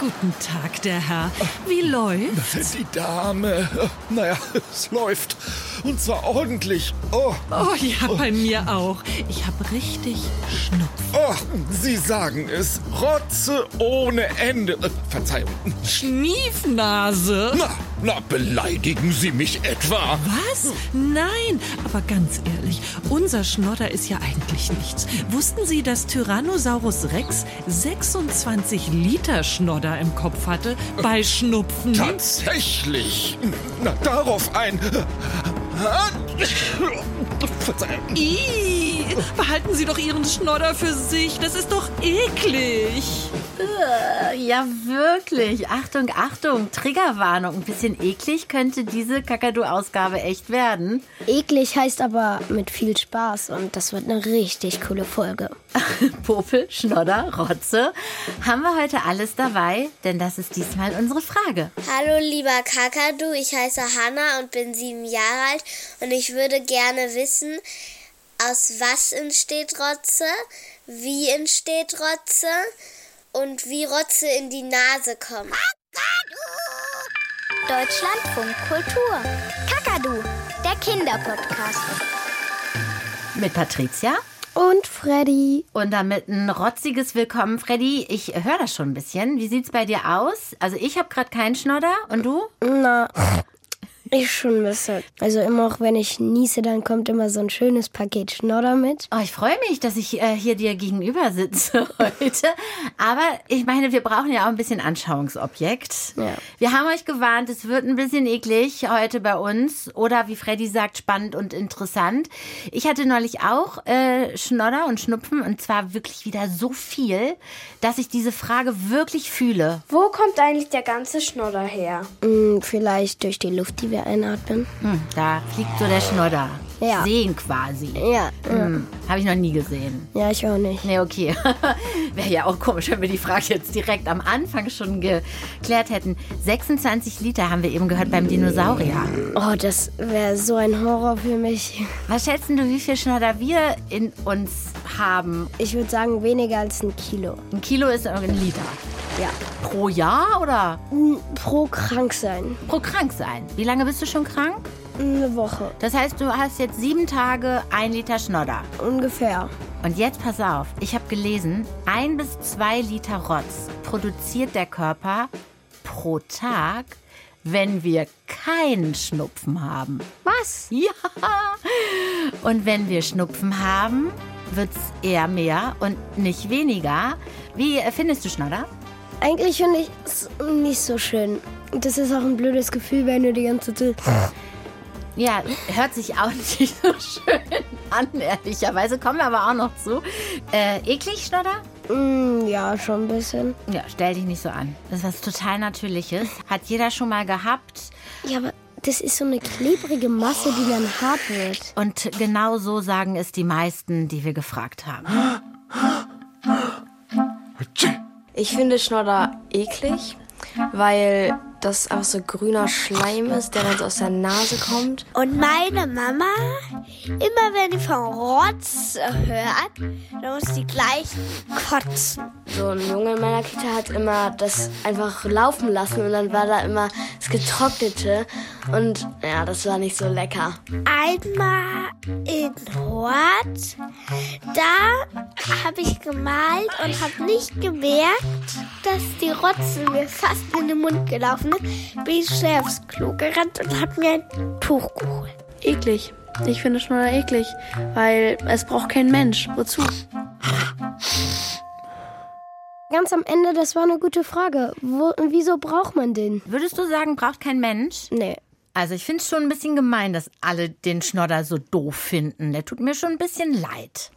Guten Tag, der Herr. Wie läuft's? Die Dame. Naja, es läuft. Und zwar ordentlich. Oh, Oh ja, bei mir auch. Ich habe richtig Schnupfen. oh, Sie sagen es. Rotze ohne Ende. Äh, Verzeihung. Schniefnase. Na, na, beleidigen Sie mich etwa? Was? Nein, aber ganz ehrlich, unser Schnodder ist ja eigentlich nichts. Wussten Sie, dass Tyrannosaurus Rex 26 Liter Schnodder im Kopf hatte bei Schnupfen? Tatsächlich. Na, darauf ein. Verzeihung. Ih, behalten Sie doch Ihren Schnodder für sich. Das ist doch eklig. Ja, wirklich. Achtung, Achtung. Triggerwarnung. Ein bisschen eklig könnte diese Kakadu-Ausgabe echt werden. Eklig heißt aber mit viel Spaß und das wird eine richtig coole Folge. Popel, Schnodder, Rotze. Haben wir heute alles dabei? Denn das ist diesmal unsere Frage. Hallo lieber Kakadu, ich heiße Hanna und bin sieben Jahre alt und ich würde gerne wissen, aus was entsteht Rotze, wie entsteht Rotze und wie Rotze in die Nase kommt. Deutschlandfunk Kultur. Kakadu, der Kinderpodcast. Mit Patricia. Und Freddy. Und damit ein rotziges Willkommen, Freddy. Ich höre das schon ein bisschen. Wie sieht's bei dir aus? Also ich habe gerade keinen Schnodder. Und du? Na, ich schon ein bisschen. Also immer auch wenn ich niese, dann kommt immer so ein schönes Paket Schnodder mit. Oh, ich freue mich, dass ich äh, hier dir gegenüber sitze heute. Aber ich meine, wir brauchen ja auch ein bisschen Anschauungsobjekt. Ja. Wir haben euch gewarnt, es wird ein bisschen eklig heute bei uns. Oder wie Freddy sagt, spannend und interessant. Ich hatte neulich auch äh, Schnodder und Schnupfen und zwar wirklich wieder so viel, dass ich diese Frage wirklich fühle. Wo kommt eigentlich der ganze Schnodder her? Hm, vielleicht durch die Luft, die wir einatmen. Hm, da fliegt so der Schnodder. Ja. Sehen quasi. Ja, Hm, Habe ich noch nie gesehen. ja, ich auch nicht. Nee, okay. Wäre ja auch komisch, wenn wir die Frage jetzt direkt am Anfang schon geklärt hätten. 26 Liter haben wir eben gehört beim Dinosaurier. Oh, das wäre so ein Horror für mich. Was schätzen du, wie viel Schnodder wir in uns haben? Ich würde sagen weniger als ein Kilo. Ein Kilo ist ein Liter. Ja. Pro Jahr oder Hm, Pro krank sein. pro krank sein? Wie lange bist du schon krank? Eine Woche. Das heißt, du hast jetzt sieben Tage ein Liter Schnodder. Ungefähr. Und jetzt pass auf, ich habe gelesen, ein bis zwei Liter Rotz produziert der Körper pro Tag, wenn wir keinen Schnupfen haben. Was? Ja. Und wenn wir Schnupfen haben, wird's eher mehr und nicht weniger. Wie äh, findest du Schnodder? Eigentlich finde ich es nicht so schön. Das ist auch ein blödes Gefühl, wenn du die ganze Zeit. Ja, hört sich auch nicht so schön an, ehrlicherweise. Kommen wir aber auch noch zu. Äh, eklig, Schnodder? Mm, ja, schon ein bisschen. Ja, stell dich nicht so an. Das ist was total Natürliches. Hat jeder schon mal gehabt. Ja, aber das ist so eine klebrige Masse, die dann hart wird. Und genau so sagen es die meisten, die wir gefragt haben. Ich finde Schnodder eklig, weil das einfach so grüner Schleim ist, der dann so aus der Nase kommt. Und meine Mama, immer wenn die von Rotz hört, dann muss die gleich kotzen. So ein Junge in meiner Kita hat immer das einfach laufen lassen und dann war da immer das Getrocknete und ja, das war nicht so lecker. Einmal in Hort, da habe ich gemalt und habe nicht gemerkt, dass die Rotze mir fast in den Mund gelaufen ist. Bin ich schnell aufs Klo gerannt und habe mir ein Tuch geholt. Eklig. Ich finde Schnodder eklig, weil es braucht kein Mensch. Wozu? Ganz am Ende, das war eine gute Frage. Wo, wieso braucht man den? Würdest du sagen, braucht kein Mensch? Nee. Also ich finde es schon ein bisschen gemein, dass alle den Schnodder so doof finden. Der tut mir schon ein bisschen leid.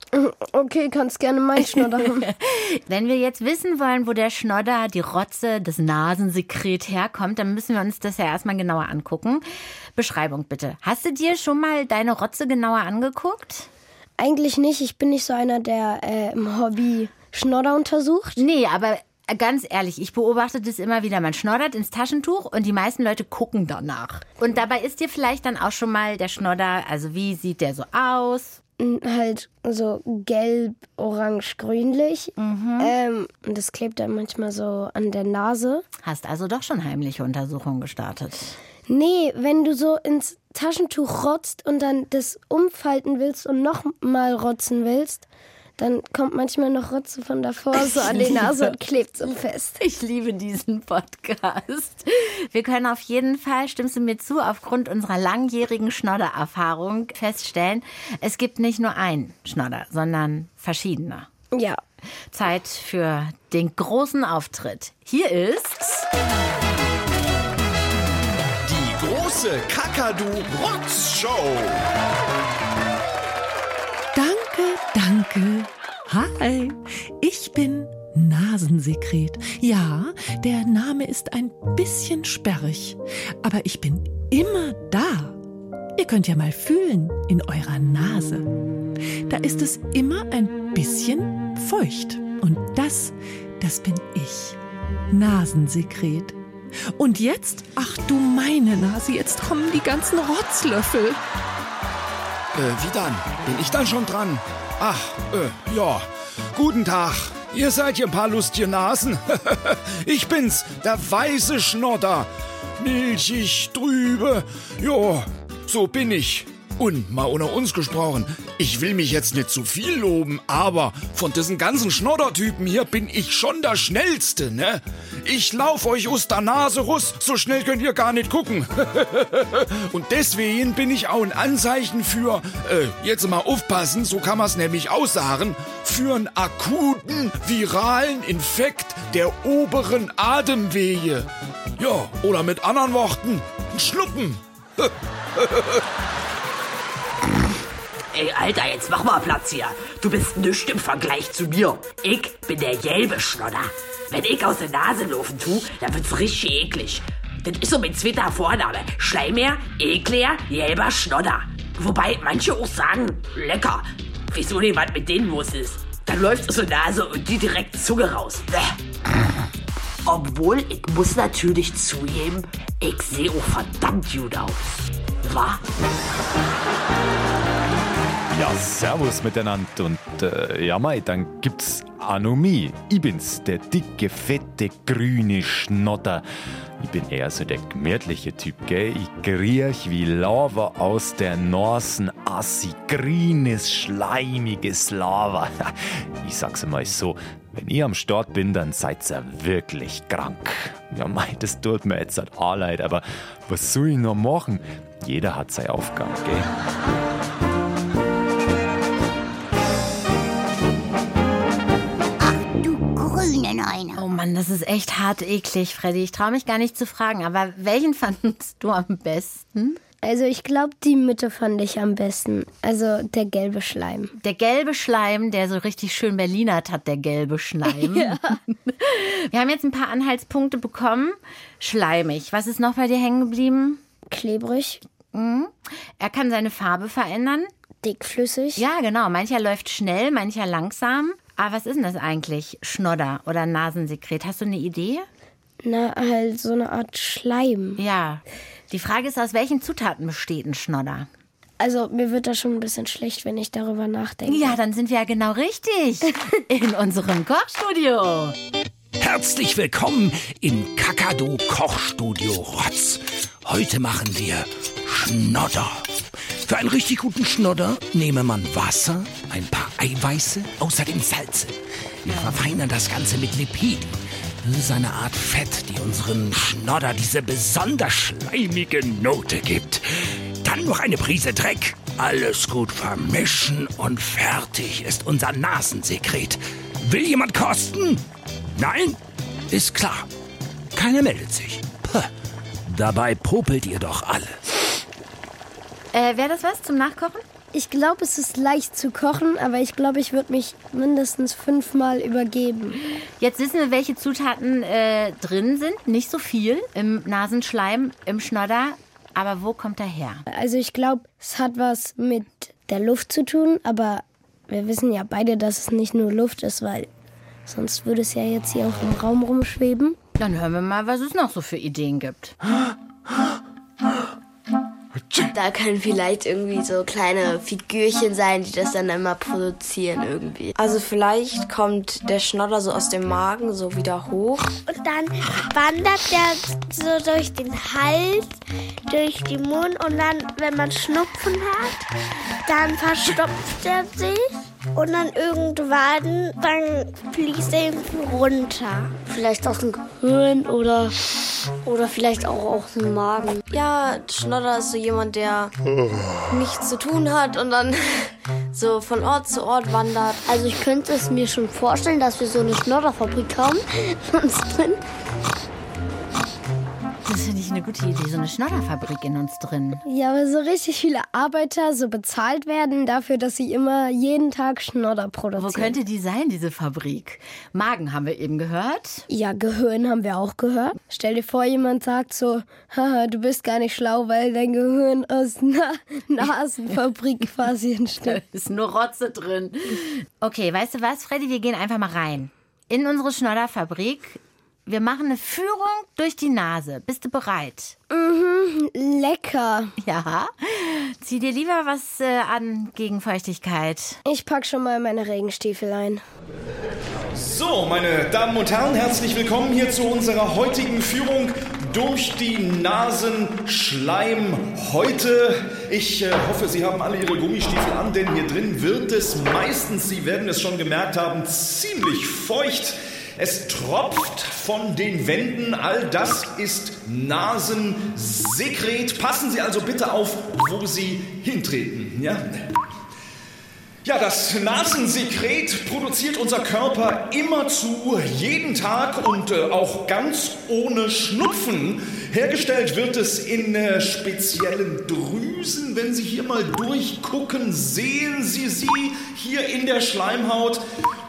Okay, kannst gerne meinen Schnodder haben. Wenn wir jetzt wissen wollen, wo der Schnodder, die Rotze, das Nasensekret herkommt, dann müssen wir uns das ja erstmal genauer angucken. Beschreibung bitte. Hast du dir schon mal deine Rotze genauer angeguckt? Eigentlich nicht. Ich bin nicht so einer, der äh, im Hobby Schnodder untersucht. Nee, aber ganz ehrlich, ich beobachte das immer wieder. Man schnoddert ins Taschentuch und die meisten Leute gucken danach. Und dabei ist dir vielleicht dann auch schon mal der Schnodder, also wie sieht der so aus? halt so gelb, orange, grünlich. Ähm, und das klebt dann manchmal so an der Nase. Hast also doch schon heimliche Untersuchungen gestartet. Nee, wenn du so ins Taschentuch rotzt und dann das umfalten willst und noch mal rotzen willst, dann kommt manchmal noch Rotze von davor so an die Nase und klebt so fest. Ich liebe diesen Podcast. Wir können auf jeden Fall, stimmst du mir zu, aufgrund unserer langjährigen Schnoddererfahrung feststellen, es gibt nicht nur einen Schnodder, sondern verschiedene. Ja. Zeit für den großen Auftritt. Hier ist Die große Kakadu-Rotz-Show. Hi, ich bin Nasensekret. Ja, der Name ist ein bisschen sperrig, aber ich bin immer da. Ihr könnt ja mal fühlen in eurer Nase. Da ist es immer ein bisschen feucht. Und das, das bin ich. Nasensekret. Und jetzt, ach du meine Nase, jetzt kommen die ganzen Rotzlöffel. Äh, wie dann? Bin ich dann schon dran? Ach, äh, ja. Guten Tag. Ihr seid hier ein paar lustige Nasen. ich bin's, der weiße Schnodder. Milchig, trübe. Jo, so bin ich. Und mal unter uns gesprochen, ich will mich jetzt nicht zu viel loben, aber von diesen ganzen Schnoddertypen hier bin ich schon der Schnellste, ne? Ich lauf euch aus der Nase russ, so schnell könnt ihr gar nicht gucken. Und deswegen bin ich auch ein Anzeichen für, äh, jetzt mal aufpassen, so kann man es nämlich aussagen, für einen akuten viralen Infekt der oberen Atemwege. Ja, oder mit anderen Worten, ein Schnuppen. Ey, Alter, jetzt mach mal Platz hier. Du bist nichts im Vergleich zu mir. Ich bin der gelbe Schnodder. Wenn ich aus der Nase laufen tu, dann wird's richtig eklig. Das ist so mein zweiter Vorname. Schleimmeer, Ekler, gelber Schnodder. Wobei manche auch sagen, lecker. Wieso nicht was mit denen los ist? Dann läuft aus der Nase und die direkt Zunge raus. Obwohl, ich muss natürlich zugeben, ich sehe auch verdammt gut aus. Wa? Ja, servus miteinander und äh, ja mei, dann gibt's Anomie. Ich bin's, der dicke, fette, grüne Schnotter. Ich bin eher so der gemütliche Typ, gell? Ich kriech wie Lava aus der Nasen, assi, grünes, schleimiges Lava. Ich sag's mal so, wenn ich am Start bin, dann seid ihr wirklich krank. Ja mei, das tut mir jetzt halt auch leid, aber was soll ich noch machen? Jeder hat seine Aufgabe, gell? Das ist echt hart eklig, Freddy. Ich traue mich gar nicht zu fragen, aber welchen fandest du am besten? Also ich glaube, die Mitte fand ich am besten. Also der gelbe Schleim. Der gelbe Schleim, der so richtig schön Berlinert hat, der gelbe Schleim. Wir haben jetzt ein paar Anhaltspunkte bekommen. Schleimig. Was ist noch bei dir hängen geblieben? Klebrig, Er kann seine Farbe verändern. dickflüssig. Ja, genau. Mancher läuft schnell, mancher langsam. Aber was ist denn das eigentlich? Schnodder oder Nasensekret? Hast du eine Idee? Na, halt so eine Art Schleim. Ja. Die Frage ist, aus welchen Zutaten besteht ein Schnodder? Also mir wird da schon ein bisschen schlecht, wenn ich darüber nachdenke. Ja, dann sind wir ja genau richtig. In unserem Kochstudio. Herzlich willkommen im Kakadu Kochstudio Rotz. Heute machen wir Schnodder. Für einen richtig guten Schnodder nehme man Wasser, ein paar Eiweiße, außerdem Salze. Wir verfeinern das Ganze mit Lipiden. Das ist eine Art Fett, die unseren Schnodder diese besonders schleimige Note gibt. Dann noch eine Prise Dreck. Alles gut vermischen und fertig ist unser Nasensekret. Will jemand kosten? Nein? Ist klar. Keiner meldet sich. Puh. Dabei popelt ihr doch alle. Äh, Wäre das was zum Nachkochen? Ich glaube, es ist leicht zu kochen, aber ich glaube, ich würde mich mindestens fünfmal übergeben. Jetzt wissen wir, welche Zutaten äh, drin sind. Nicht so viel im Nasenschleim, im Schnodder. Aber wo kommt er her? Also ich glaube, es hat was mit der Luft zu tun, aber wir wissen ja beide, dass es nicht nur Luft ist, weil sonst würde es ja jetzt hier auch im Raum rumschweben. Dann hören wir mal, was es noch so für Ideen gibt. Da können vielleicht irgendwie so kleine Figürchen sein, die das dann immer produzieren irgendwie. Also vielleicht kommt der Schnodder so aus dem Magen so wieder hoch. Und dann wandert der so durch den Hals, durch den Mund und dann, wenn man Schnupfen hat, dann verstopft er sich und dann irgendwann dann fließt er irgendwie runter. Vielleicht aus dem Gehirn oder, oder vielleicht auch aus dem Magen. Ja, Schnodder ist so jemand, der nichts zu tun hat und dann so von Ort zu Ort wandert. Also ich könnte es mir schon vorstellen, dass wir so eine Schnodderfabrik haben uns. Eine gute Idee, so eine Schnodderfabrik in uns drin. Ja, aber so richtig viele Arbeiter so bezahlt werden dafür, dass sie immer jeden Tag Schnodder Wo produzieren. könnte die sein, diese Fabrik? Magen haben wir eben gehört. Ja, Gehirn haben wir auch gehört. Stell dir vor, jemand sagt so, haha, du bist gar nicht schlau, weil dein Gehirn aus einer Nasenfabrik quasi entsteht. Ist nur Rotze drin. Okay, weißt du was, Freddy? Wir gehen einfach mal rein. In unsere Schnodderfabrik. Wir machen eine Führung durch die Nase. Bist du bereit? Mhm, lecker. Ja. Zieh dir lieber was äh, an gegen Feuchtigkeit. Ich pack schon mal meine Regenstiefel ein. So, meine Damen und Herren, herzlich willkommen hier zu unserer heutigen Führung durch die Nasenschleim. Heute, ich äh, hoffe, Sie haben alle Ihre Gummistiefel an, denn hier drin wird es meistens, Sie werden es schon gemerkt haben, ziemlich feucht. Es tropft von den Wänden, all das ist Nasensekret. Passen Sie also bitte auf, wo Sie hintreten. Ja? Ja, das Nasensekret produziert unser Körper immerzu, jeden Tag und äh, auch ganz ohne Schnupfen. Hergestellt wird es in äh, speziellen Drüsen. Wenn Sie hier mal durchgucken, sehen Sie sie hier in der Schleimhaut.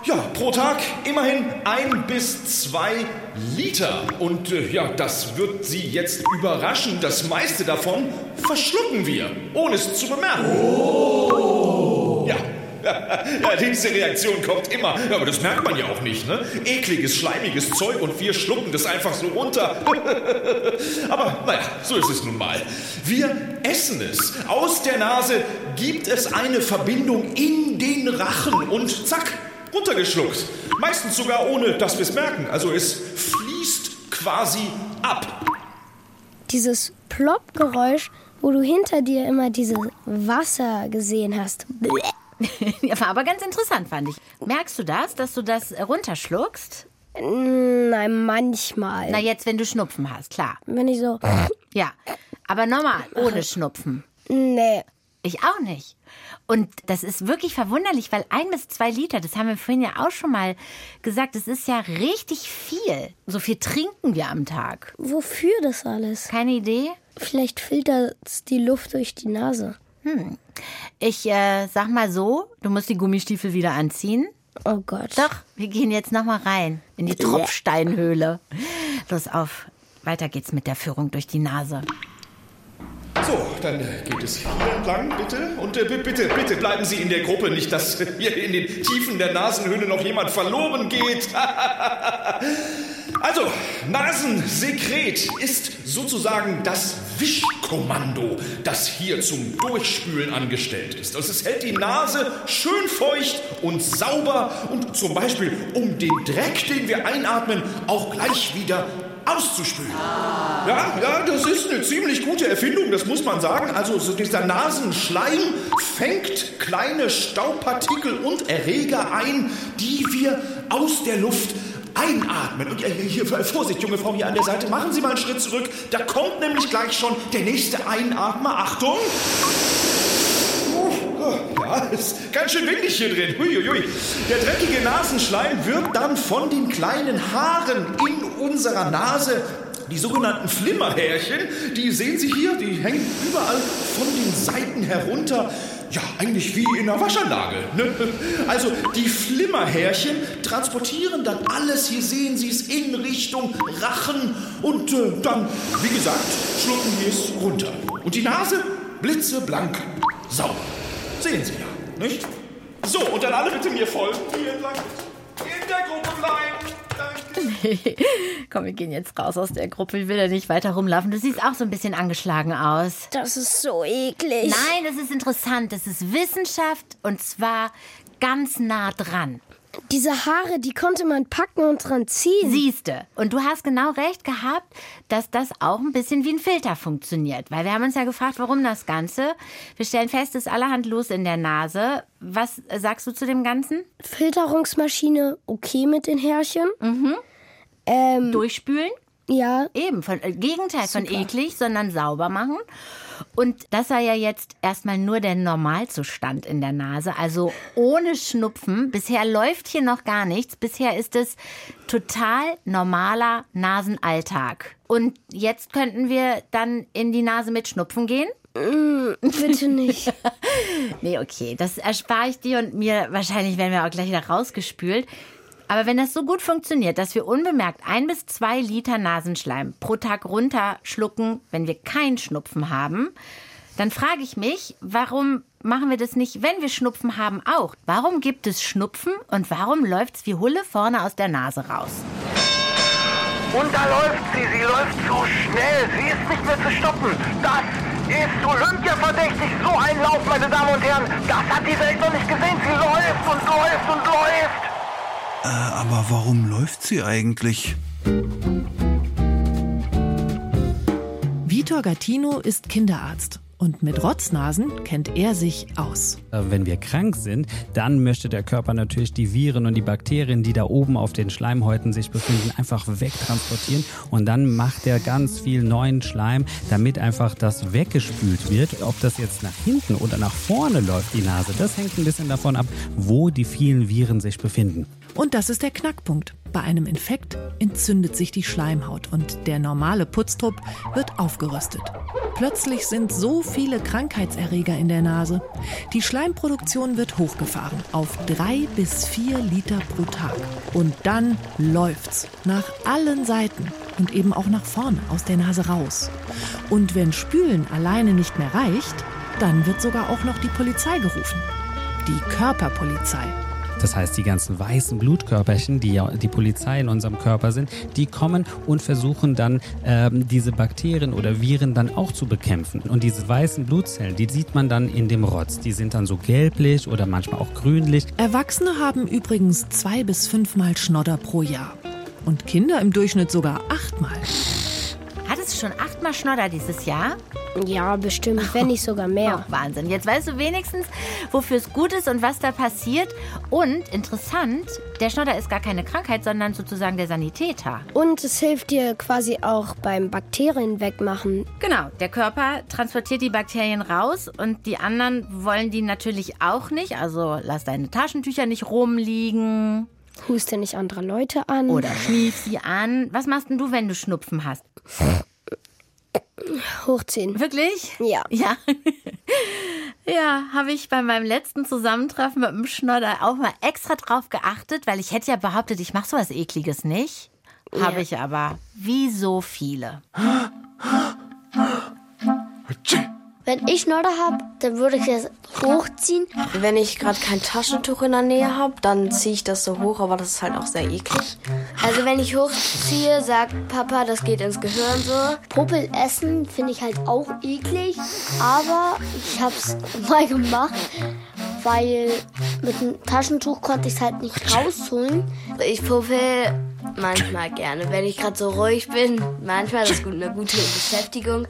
Ja, pro Tag immerhin ein bis zwei Liter. Und äh, ja, das wird Sie jetzt überraschen. Das meiste davon verschlucken wir, ohne es zu bemerken. Ja. Ja, diese Reaktion kommt immer. Ja, aber das merkt man ja auch nicht, ne? Ekliges, schleimiges Zeug und wir schlucken das einfach so runter. aber naja, so ist es nun mal. Wir essen es. Aus der Nase gibt es eine Verbindung in den Rachen und zack, runtergeschluckt. Meistens sogar ohne, dass wir es merken. Also es fließt quasi ab. Dieses Plopp-Geräusch, wo du hinter dir immer dieses Wasser gesehen hast. Ja, war aber ganz interessant, fand ich. Merkst du das, dass du das runterschluckst? Nein, manchmal. Na, jetzt, wenn du Schnupfen hast, klar. Wenn ich so. Ja, aber normal, ohne Schnupfen. Nee. Ich auch nicht. Und das ist wirklich verwunderlich, weil ein bis zwei Liter, das haben wir vorhin ja auch schon mal gesagt, das ist ja richtig viel. So viel trinken wir am Tag. Wofür das alles? Keine Idee? Vielleicht filtert es die Luft durch die Nase. Hm. Ich äh, sag mal so, du musst die Gummistiefel wieder anziehen. Oh Gott. Doch, wir gehen jetzt noch mal rein in die Tropfsteinhöhle. Los auf, weiter geht's mit der Führung durch die Nase. So, dann äh, geht es hier entlang, bitte. Und äh, bi- bitte, bitte bleiben Sie in der Gruppe, nicht dass hier in den Tiefen der Nasenhöhle noch jemand verloren geht. also, Nasensekret ist sozusagen das Wischkommando, das hier zum Durchspülen angestellt ist. Also es hält die Nase schön feucht und sauber und zum Beispiel, um den Dreck, den wir einatmen, auch gleich wieder auszuspülen. Ja, ja, das ist eine ziemlich gute Erfindung, das muss man sagen. Also so dieser Nasenschleim fängt kleine Staubpartikel und Erreger ein, die wir aus der Luft einatmen. Und äh, hier, Vorsicht, junge Frau hier an der Seite, machen Sie mal einen Schritt zurück. Da kommt nämlich gleich schon der nächste Einatmer. Achtung! Ja, ist ganz schön windig hier drin. Huiuiui. Der dreckige Nasenschleim wird dann von den kleinen Haaren in unserer Nase, die sogenannten Flimmerhärchen, die sehen Sie hier, die hängen überall von den Seiten herunter. Ja, eigentlich wie in einer Waschanlage. Ne? Also die Flimmerhärchen transportieren dann alles, hier sehen Sie es, in Richtung Rachen und äh, dann, wie gesagt, schlucken wir es runter. Und die Nase blitzeblank sauber. Sehen Sie ja, nicht? So, und dann alle bitte mir folgen. Hier entlang. In der Gruppe bleiben. Komm, wir gehen jetzt raus aus der Gruppe. Ich will da nicht weiter rumlaufen. Du siehst auch so ein bisschen angeschlagen aus. Das ist so eklig. Nein, das ist interessant. Das ist Wissenschaft und zwar ganz nah dran. Diese Haare, die konnte man packen und dran ziehen. Siehste. Und du hast genau recht gehabt, dass das auch ein bisschen wie ein Filter funktioniert. Weil wir haben uns ja gefragt, warum das Ganze. Wir stellen fest, es ist allerhand los in der Nase. Was sagst du zu dem Ganzen? Filterungsmaschine okay mit den Härchen. Mhm. Ähm, Durchspülen? ja, Eben, von, äh, Gegenteil von eklig, sondern sauber machen. Und das war ja jetzt erstmal nur der Normalzustand in der Nase, also ohne Schnupfen. Bisher läuft hier noch gar nichts. Bisher ist es total normaler Nasenalltag. Und jetzt könnten wir dann in die Nase mit Schnupfen gehen? bitte nicht. Nee, okay, das erspare ich dir und mir. Wahrscheinlich werden wir auch gleich wieder rausgespült. Aber wenn das so gut funktioniert, dass wir unbemerkt ein bis zwei Liter Nasenschleim pro Tag runterschlucken, wenn wir keinen Schnupfen haben, dann frage ich mich, warum machen wir das nicht, wenn wir Schnupfen haben, auch? Warum gibt es Schnupfen und warum läuft's wie Hulle vorne aus der Nase raus? Und da läuft sie, sie läuft so schnell, sie ist nicht mehr zu stoppen. Das ist Olympia-verdächtig, so ein Lauf, meine Damen und Herren. Das hat die Welt noch nicht gesehen. Sie läuft und läuft und läuft. Äh, aber warum läuft sie eigentlich? Vitor Gattino ist Kinderarzt und mit Rotznasen kennt er sich aus. Äh, Wenn wir krank sind, dann möchte der Körper natürlich die Viren und die Bakterien, die da oben auf den Schleimhäuten sich befinden, einfach wegtransportieren. Und dann macht er ganz viel neuen Schleim, damit einfach das weggespült wird. Ob das jetzt nach hinten oder nach vorne läuft, die Nase, das hängt ein bisschen davon ab, wo die vielen Viren sich befinden. Und das ist der Knackpunkt. Bei einem Infekt entzündet sich die Schleimhaut und der normale Putztrupp wird aufgerüstet. Plötzlich sind so viele Krankheitserreger in der Nase. Die Schleimproduktion wird hochgefahren auf drei bis vier Liter pro Tag. Und dann läuft's nach allen Seiten und eben auch nach vorne aus der Nase raus. Und wenn Spülen alleine nicht mehr reicht, dann wird sogar auch noch die Polizei gerufen. Die Körperpolizei. Das heißt, die ganzen weißen Blutkörperchen, die ja die Polizei in unserem Körper sind, die kommen und versuchen dann ähm, diese Bakterien oder Viren dann auch zu bekämpfen. Und diese weißen Blutzellen, die sieht man dann in dem Rotz. Die sind dann so gelblich oder manchmal auch grünlich. Erwachsene haben übrigens zwei bis fünfmal Schnodder pro Jahr. Und Kinder im Durchschnitt sogar achtmal. Hattest du schon achtmal Schnodder dieses Jahr? Ja, bestimmt, wenn nicht sogar mehr. Oh, Wahnsinn. Jetzt weißt du wenigstens, wofür es gut ist und was da passiert. Und interessant, der Schnodder ist gar keine Krankheit, sondern sozusagen der Sanitäter. Und es hilft dir quasi auch beim Bakterien wegmachen. Genau, der Körper transportiert die Bakterien raus und die anderen wollen die natürlich auch nicht. Also lass deine Taschentücher nicht rumliegen Huste nicht andere Leute an. oder schnief sie an. Was machst denn du, wenn du Schnupfen hast? hochziehen. Wirklich? Ja. Ja. Ja, habe ich bei meinem letzten Zusammentreffen mit dem Schnodder auch mal extra drauf geachtet, weil ich hätte ja behauptet, ich mache sowas Ekliges nicht. Habe ich aber. Wie so viele. Wenn ich Schnodder habe, dann würde ich das hochziehen. Wenn ich gerade kein Taschentuch in der Nähe habe, dann ziehe ich das so hoch, aber das ist halt auch sehr eklig. Also wenn ich hochziehe, sagt Papa, das geht ins Gehirn so. Popel essen finde ich halt auch eklig, aber ich habe es mal gemacht, weil mit dem Taschentuch konnte ich es halt nicht rausholen. Ich puppel manchmal gerne, wenn ich gerade so ruhig bin. Manchmal ist gut, eine gute Beschäftigung.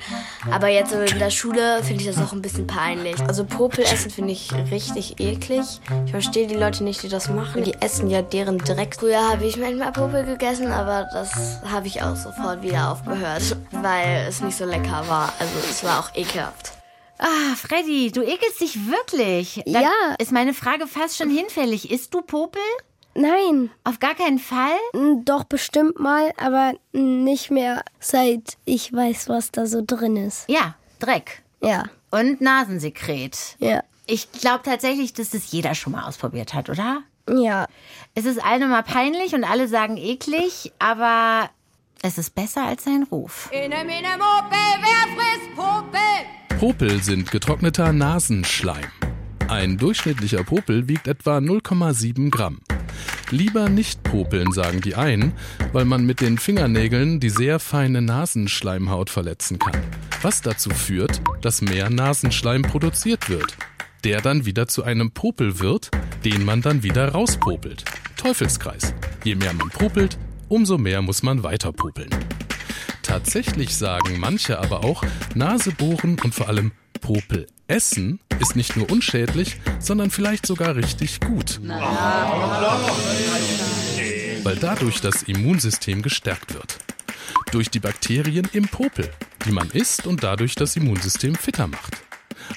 Aber jetzt in der Schule finde ich das auch ein bisschen peinlich. Also Popel essen finde ich richtig eklig. Ich verstehe die Leute nicht, die das machen. Die essen ja deren Dreck. Früher habe ich manchmal Popel gegessen, aber das habe ich auch sofort wieder aufgehört, weil es nicht so lecker war. Also es war auch ekelhaft. Ah, Freddy, du ekelst dich wirklich. Dann Ja. Ist meine Frage fast schon hinfällig. Isst du Popel? Nein, Auf gar keinen Fall? doch bestimmt mal, aber nicht mehr seit ich weiß, was da so drin ist. Ja, Dreck. Ja, Und Nasensekret. ja, Ich glaube tatsächlich, dass das jeder schon mal ausprobiert hat, oder? ja. Es ist allen immer peinlich und alle sagen eklig, aber es ist besser als sein Ruf. Popel sind getrockneter Nasenschleim. Ein durchschnittlicher Popel wiegt etwa 0,7 Gramm. Lieber nicht popeln, sagen die einen, weil man mit den Fingernägeln die sehr feine Nasenschleimhaut verletzen kann. Was dazu führt, dass mehr Nasenschleim produziert wird. Der dann wieder zu einem Popel wird, den man dann wieder rauspopelt. Teufelskreis. Je mehr man popelt, umso mehr muss man weiter popeln. Tatsächlich sagen manche aber auch, Nasebohren und vor allem Popel essen ist nicht nur unschädlich, sondern vielleicht sogar richtig gut. Weil dadurch das Immunsystem gestärkt wird. Durch die Bakterien im Popel, die man isst und dadurch das Immunsystem fitter macht.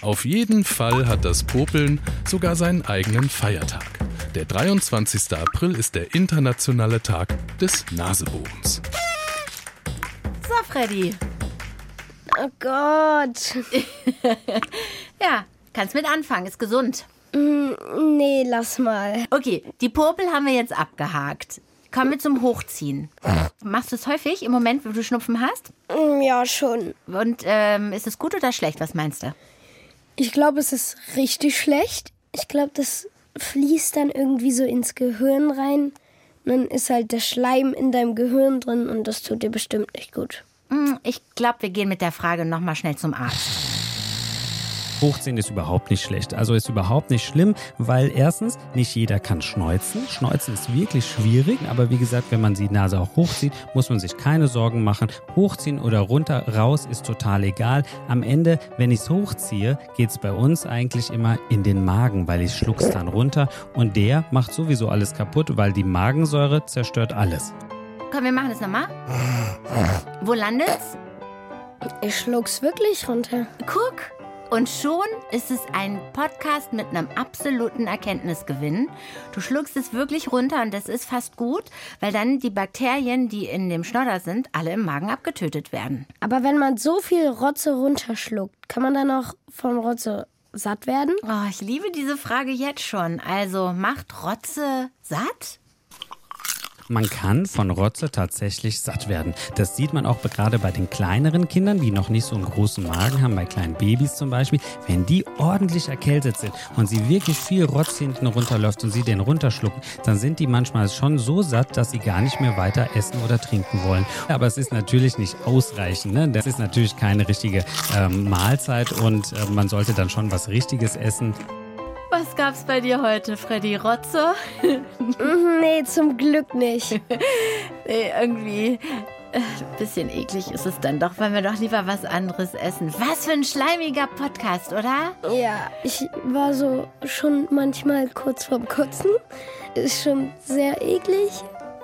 Auf jeden Fall hat das Popeln sogar seinen eigenen Feiertag. Der 23. April ist der internationale Tag des Nasebohrens. So, Freddy. Oh Gott. ja, kannst mit anfangen, ist gesund. Mm, nee, lass mal. Okay, die Popel haben wir jetzt abgehakt. Kommen wir zum Hochziehen. Machst du es häufig im Moment, wo du Schnupfen hast? Mm, Ja, schon. Und ähm, ist es gut oder schlecht? Was meinst du? Ich glaube, es ist richtig schlecht. Ich glaube, das fließt dann irgendwie so ins Gehirn rein. Dann ist halt der Schleim in deinem Gehirn drin und das tut dir bestimmt nicht gut. Hm, Ich glaube, wir gehen mit der Frage nochmal schnell zum Arzt. Hochziehen ist überhaupt nicht schlecht. Also ist überhaupt nicht schlimm, weil erstens nicht jeder kann schneuzen. Schneuzen ist wirklich schwierig, aber wie gesagt, wenn man die Nase auch hochzieht, muss man sich keine Sorgen machen. Hochziehen oder runter, raus ist total egal. Am Ende, wenn ich es hochziehe, geht es bei uns eigentlich immer in den Magen, weil ich schluck's dann runter und der macht sowieso alles kaputt, weil die Magensäure zerstört alles. Komm, wir machen das nochmal. Wo landet's? Ich schluck's wirklich runter. Guck. Und schon ist es ein Podcast mit einem absoluten Erkenntnisgewinn. Du schluckst es wirklich runter und das ist fast gut, weil dann die Bakterien, die in dem Schnodder sind, alle im Magen abgetötet werden. Aber wenn man so viel Rotze runterschluckt, kann man dann auch vom Rotze satt werden? Oh, ich liebe diese Frage jetzt schon. Also macht Rotze satt? Man kann von Rotze tatsächlich satt werden. Das sieht man auch gerade bei den kleineren Kindern, die noch nicht so einen großen Magen haben, bei kleinen Babys zum Beispiel. Wenn die ordentlich erkältet sind und sie wirklich viel Rotz hinten runterläuft und sie den runterschlucken, dann sind die manchmal schon so satt, dass sie gar nicht mehr weiter essen oder trinken wollen. Aber es ist natürlich nicht ausreichend. Ne? Das ist natürlich keine richtige ähm, Mahlzeit und äh, man sollte dann schon was Richtiges essen. Was gab's bei dir heute, Freddy? Rotze? Mhm, nee, zum Glück nicht. nee, irgendwie. Ein bisschen eklig ist es dann doch, weil wir doch lieber was anderes essen. Was für ein schleimiger Podcast, oder? Ja, ich war so schon manchmal kurz vorm Kotzen. Ist schon sehr eklig.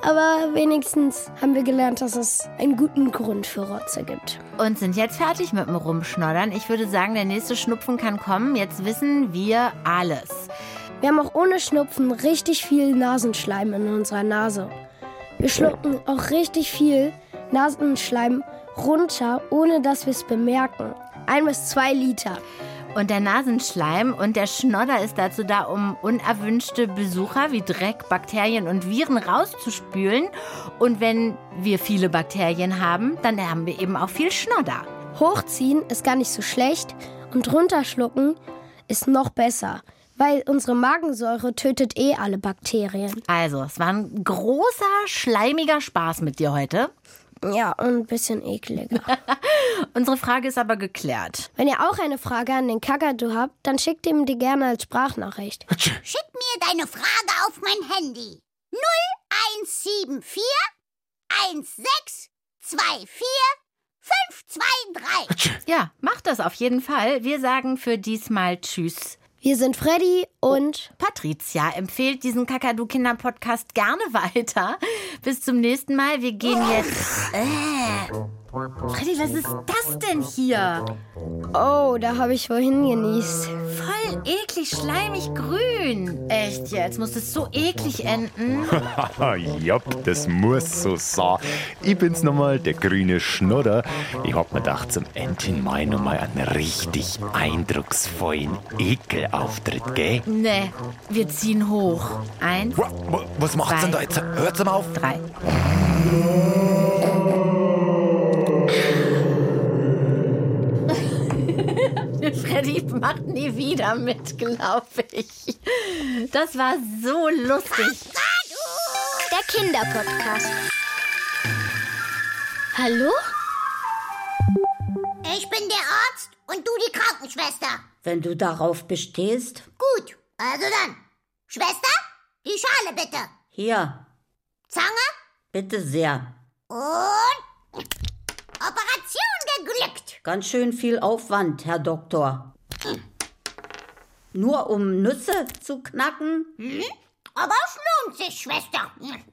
Aber wenigstens haben wir gelernt, dass es einen guten Grund für Rotze gibt. Und sind jetzt fertig mit dem Rumschnoddern. Ich würde sagen, der nächste Schnupfen kann kommen. Jetzt wissen wir alles. Wir haben auch ohne Schnupfen richtig viel Nasenschleim in unserer Nase. Wir schlucken auch richtig viel Nasenschleim runter, ohne dass wir es bemerken. Ein bis zwei Liter. Und der Nasenschleim und der Schnodder ist dazu da, um unerwünschte Besucher wie Dreck, Bakterien und Viren rauszuspülen. Und wenn wir viele Bakterien haben, dann haben wir eben auch viel Schnodder. Hochziehen ist gar nicht so schlecht und runterschlucken ist noch besser, weil unsere Magensäure tötet eh alle Bakterien. Also, es war ein großer, schleimiger Spaß mit dir heute. Ja, und ein bisschen ekliger. Unsere Frage ist aber geklärt. Wenn ihr auch eine Frage an den Kakadu habt, dann schickt ihm die gerne als Sprachnachricht. Schick mir deine Frage auf mein Handy. 0174 1624 523. Ja, macht das auf jeden Fall. Wir sagen für diesmal Tschüss. Wir sind Freddy und Patricia empfiehlt diesen Kakadu-Kinder-Podcast gerne weiter. Bis zum nächsten Mal. Wir gehen jetzt. Äh. Freddy, was ist das denn hier? Oh, da habe ich vorhin genießt. Voll eklig, schleimig, grün. Echt jetzt? Muss es so eklig enden? Jopp, das muss so sein. Ich bin's nochmal, der grüne Schnodder. Ich hab mir gedacht, zum Ende in Mai nochmal einen richtig eindrucksvollen Ekelauftritt, gell? Nee, wir ziehen hoch. Eins. Was macht's denn da jetzt? Hört's mal auf. Drei. Freddy macht nie wieder mit, glaube ich. Das war so lustig. Der Kinderpodcast. Hallo? Ich bin der Arzt und du die Krankenschwester. Wenn du darauf bestehst. Gut, also dann. Schwester, die Schale bitte. Hier, Zange bitte sehr. und Operation geglückt. Ganz schön viel Aufwand, Herr Doktor. Nur um Nüsse zu knacken? Hm? Aber es lohnt sich, Schwester. Hm.